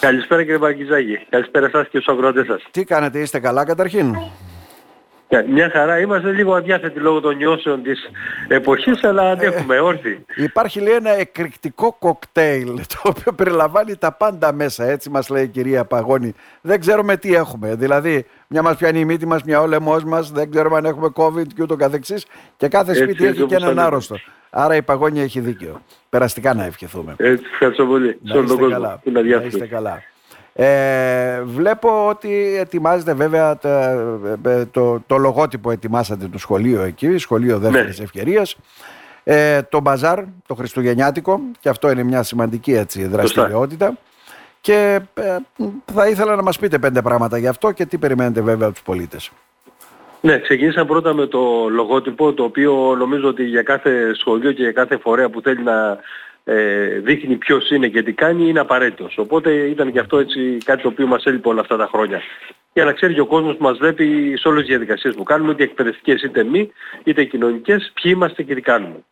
Καλησπέρα κύριε Βαρκιζάκη. Καλησπέρα σας και στους αγρότες σας. Τι κάνετε, είστε καλά καταρχήν; Ε, μια χαρά, είμαστε λίγο αδιάθετοι λόγω των νιώσεων της εποχής, αλλά αντέχουμε όρθιοι. Υπάρχει λέει ένα εκρηκτικό κοκτέιλ, το οποίο περιλαμβάνει τα πάντα μέσα, έτσι μας λέει η κυρία Παγώνη. Δεν ξέρουμε τι έχουμε, δηλαδή μια μας πιάνει η μύτη μας, μια ο λαιμός μας, δεν ξέρουμε αν έχουμε COVID και ούτω καθεξής και κάθε σπίτι Έτσι, έχει έτσι, και όπως έναν θα άρρωστο. Άρα η Παγώνη έχει δίκιο. Περαστικά να ευχηθούμε. Έτσι, ευχαριστώ πολύ. Σε όλο τον κόσμο καλά. που είναι Να αδιάθετος. είστε καλά. Ε, βλέπω ότι ετοιμάζετε βέβαια τα- ε, το, το λογότυπο ετοιμάσατε του σχολείου εκεί, σχολείο δεύτερης Ναι. ευκαιρίας. Ε, το μπαζάρ, το χριστουγεννιάτικο και αυτό είναι μια σημαντική έτσι, δραστηριότητα. Και ε, θα ήθελα να μας πείτε πέντε πράγματα γι' αυτό και τι περιμένετε βέβαια από τους πολίτες. Ναι, ξεκινήσαμε πρώτα με το λογότυπο, το οποίο νομίζω ότι για κάθε σχολείο και για κάθε φορέα που θέλει να ε, δείχνει ποιος είναι και τι κάνει είναι απαραίτητος. Οπότε ήταν και αυτό έτσι κάτι το οποίο μας έλειπε όλα αυτά τα χρόνια. Για να ξέρει και ο κόσμος που μας βλέπει σε όλες τις διαδικασίες που κάνουμε, είτε εκπαιδευτικές είτε μη, είτε κοινωνικές, ποιοι είμαστε και τι κάνουμε.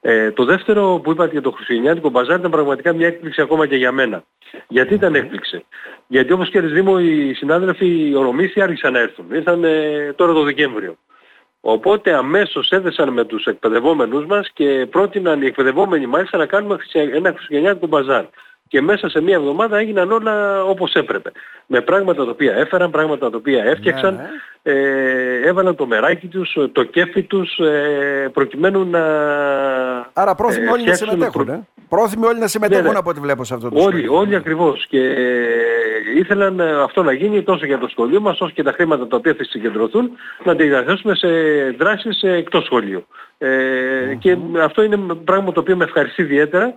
Ε, το δεύτερο που είπατε για το Χριστουγεννιάτικο Μπαζάρ ήταν πραγματικά μια έκπληξη ακόμα και για μένα. Γιατί ήταν έκπληξη; Γιατί όπως και Δήμο οι συνάδελφοι οι ορομήσιοι άρχισαν να έρθουν. Ήρθαν ε, τώρα το Δεκέμβριο. Οπότε αμέσως έδεσαν με τους εκπαιδευόμενους μας και πρότειναν οι εκπαιδευόμενοι μάλιστα να κάνουμε χριστια- ένα χριστουγεννιάτικο μπαζάρ. Και μέσα σε μία εβδομάδα έγιναν όλα όπως έπρεπε. Με πράγματα τα οποία έφεραν, πράγματα τα οποία έφτιαξαν, Ναι, ε, έβαλαν το μεράκι τους, το κέφι τους, ε, προκειμένου να... Άρα πρόθυμοι ε, όλοι να φτιάξουν συμμετέχουν. προ- Ε; Πρόθυμοι όλοι να συμμετέχουν Ναι, ναι. από ό,τι βλέπω σε αυτό το Όλοι, σχολείο. όλοι ακριβώς. Και ε, ήθελαν ε, αυτό να γίνει τόσο για το σχολείο μας όσο και τα χρήματα τα οποία θα συγκεντρωθούν να τα διαθέσουμε σε δράσεις ε, εκτός σχολείου. Ε, Και αυτό είναι πράγμα το οποίο με ευχαριστεί ιδιαίτερα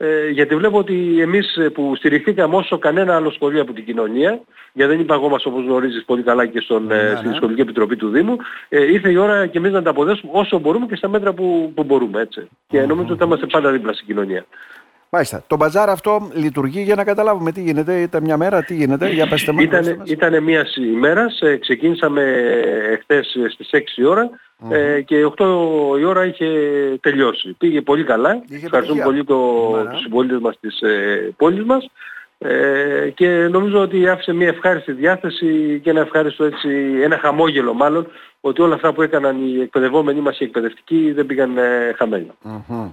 ε, γιατί βλέπω ότι εμείς ε, που στηριχθήκαμε όσο κανένα άλλο σχολείο από την κοινωνία, γιατί δεν υπαγόμαστε όπως γνωρίζεις πολύ καλά και στον, ε, Ναι, στην ναι. Σχολική Επιτροπή του Δήμου, ε, ήρθε η ώρα και εμείς να τα αποδέσουμε όσο μπορούμε και στα μέτρα που, που μπορούμε. Έτσι. Και νομίζω ότι θα είμαστε πάντα δίπλα στην κοινωνία. Μάλιστα. Το μπαζάρ αυτό λειτουργεί για να καταλάβουμε τι γίνεται. Ήταν μια μέρα, τι γίνεται. Για πέστε μας. πέστε Ήταν, μας. ήτανε μία ημέρα, ξεκίνησαμε εχθές στις 6 η ώρα ε, και 8 η ώρα είχε τελειώσει. Πήγε πολύ καλά. Είχε Ευχαριστούμε επιτυχία. πολύ το, Ωραία. τους συμπολίτες μας της ε, πόλης μας ε, και νομίζω ότι άφησε μια ευχάριστη διάθεση και ένα ευχάριστο έτσι, ένα χαμόγελο μάλλον ότι όλα αυτά που έκαναν οι εκπαιδευόμενοι μας οι εκπαιδευτικοί δεν πήγαν ε, χαμένα. Μμμ.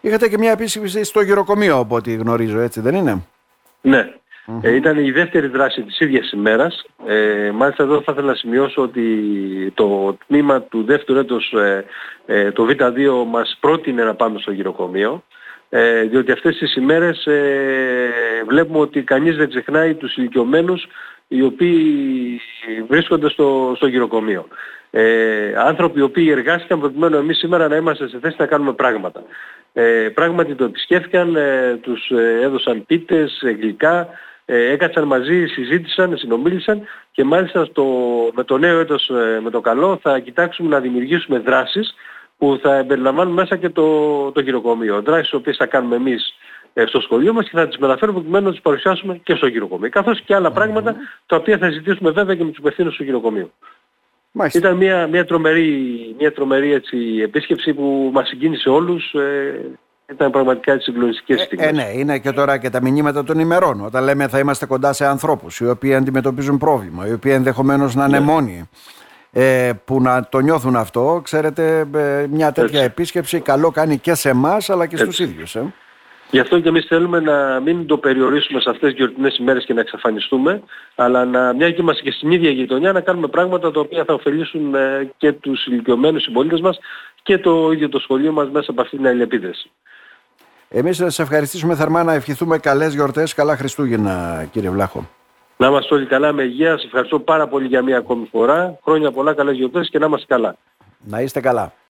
Είχατε και μια επίσκεψη στο γυροκομείο από ό,τι γνωρίζω, έτσι δεν είναι; Ναι. Ε, ήταν η δεύτερη δράση της ίδιας ημέρας. Ε, μάλιστα εδώ θα ήθελα να σημειώσω ότι το τμήμα του δεύτερου έτος, ε, ε, το Β2, μας πρότεινε να πάμε στο γυροκομείο. Ε, διότι αυτές τις ημέρες ε, βλέπουμε ότι κανείς δεν ξεχνάει τους ηλικιωμένους οι οποίοι βρίσκονται στο, στο γυροκομείο. Ε, άνθρωποι οι οποίοι εργάστηκαν προκειμένου εμείς σήμερα να είμαστε σε θέση να κάνουμε πράγματα. Ε, πράγματι το επισκέφθηκαν, ε, τους ε, έδωσαν πίτες, ε, γλυκά, ε, έκατσαν μαζί, συζήτησαν, συνομίλησαν και μάλιστα στο, με το νέο έτος, ε, με το καλό, θα κοιτάξουμε να δημιουργήσουμε δράσεις που θα περιλαμβάνουν μέσα και το, το γυροκομείο. Δράσεις τις οποίες θα κάνουμε εμείς ε, στο σχολείο μας και θα τις μεταφέρουμε προκειμένου να τις παρουσιάσουμε και στο γυροκομείο. Καθώς και άλλα πράγματα τα οποία θα ζητήσουμε βέβαια και με τους υπευθύνους του γυροκομείου. Μάλιστα. Ήταν μια, μια τρομερή, μια τρομερή έτσι, επίσκεψη που μας συγκίνησε όλους. Ε, ήταν πραγματικά έτσι συγκλονιστικές στιγμές. Ε, ναι, είναι και τώρα και τα μηνύματα των ημερών. Όταν λέμε θα είμαστε κοντά σε ανθρώπους οι οποίοι αντιμετωπίζουν πρόβλημα, οι οποίοι ενδεχομένως να είναι Ναι. μόνοι. Ε, που να το νιώθουν αυτό, ξέρετε, ε, μια τέτοια Έτσι. επίσκεψη καλό κάνει και σε εμάς αλλά και στους Έτσι. ίδιους. Ε. Γι' αυτό και εμείς θέλουμε να μην το περιορίσουμε σε αυτές τις γιορτινές ημέρες και να εξαφανιστούμε, αλλά να, μια και είμαστε και στην ίδια γειτονιά, να κάνουμε πράγματα τα οποία θα ωφελήσουν ε, και τους ηλικιωμένους συμπολίτες μας και το ίδιο το σχολείο μας μέσα από αυτήν την αλληλεπίδραση. Εμείς θα σας ευχαριστήσουμε θερμά να ευχηθούμε καλές γιορτές, καλά Χριστούγεννα κύριε Βλάχο. Να είμαστε όλοι καλά με υγεία. Σας ευχαριστώ πάρα πολύ για μια ακόμη φορά. Χρόνια πολλά, καλές γιορτές και να είμαστε καλά. Να είστε καλά.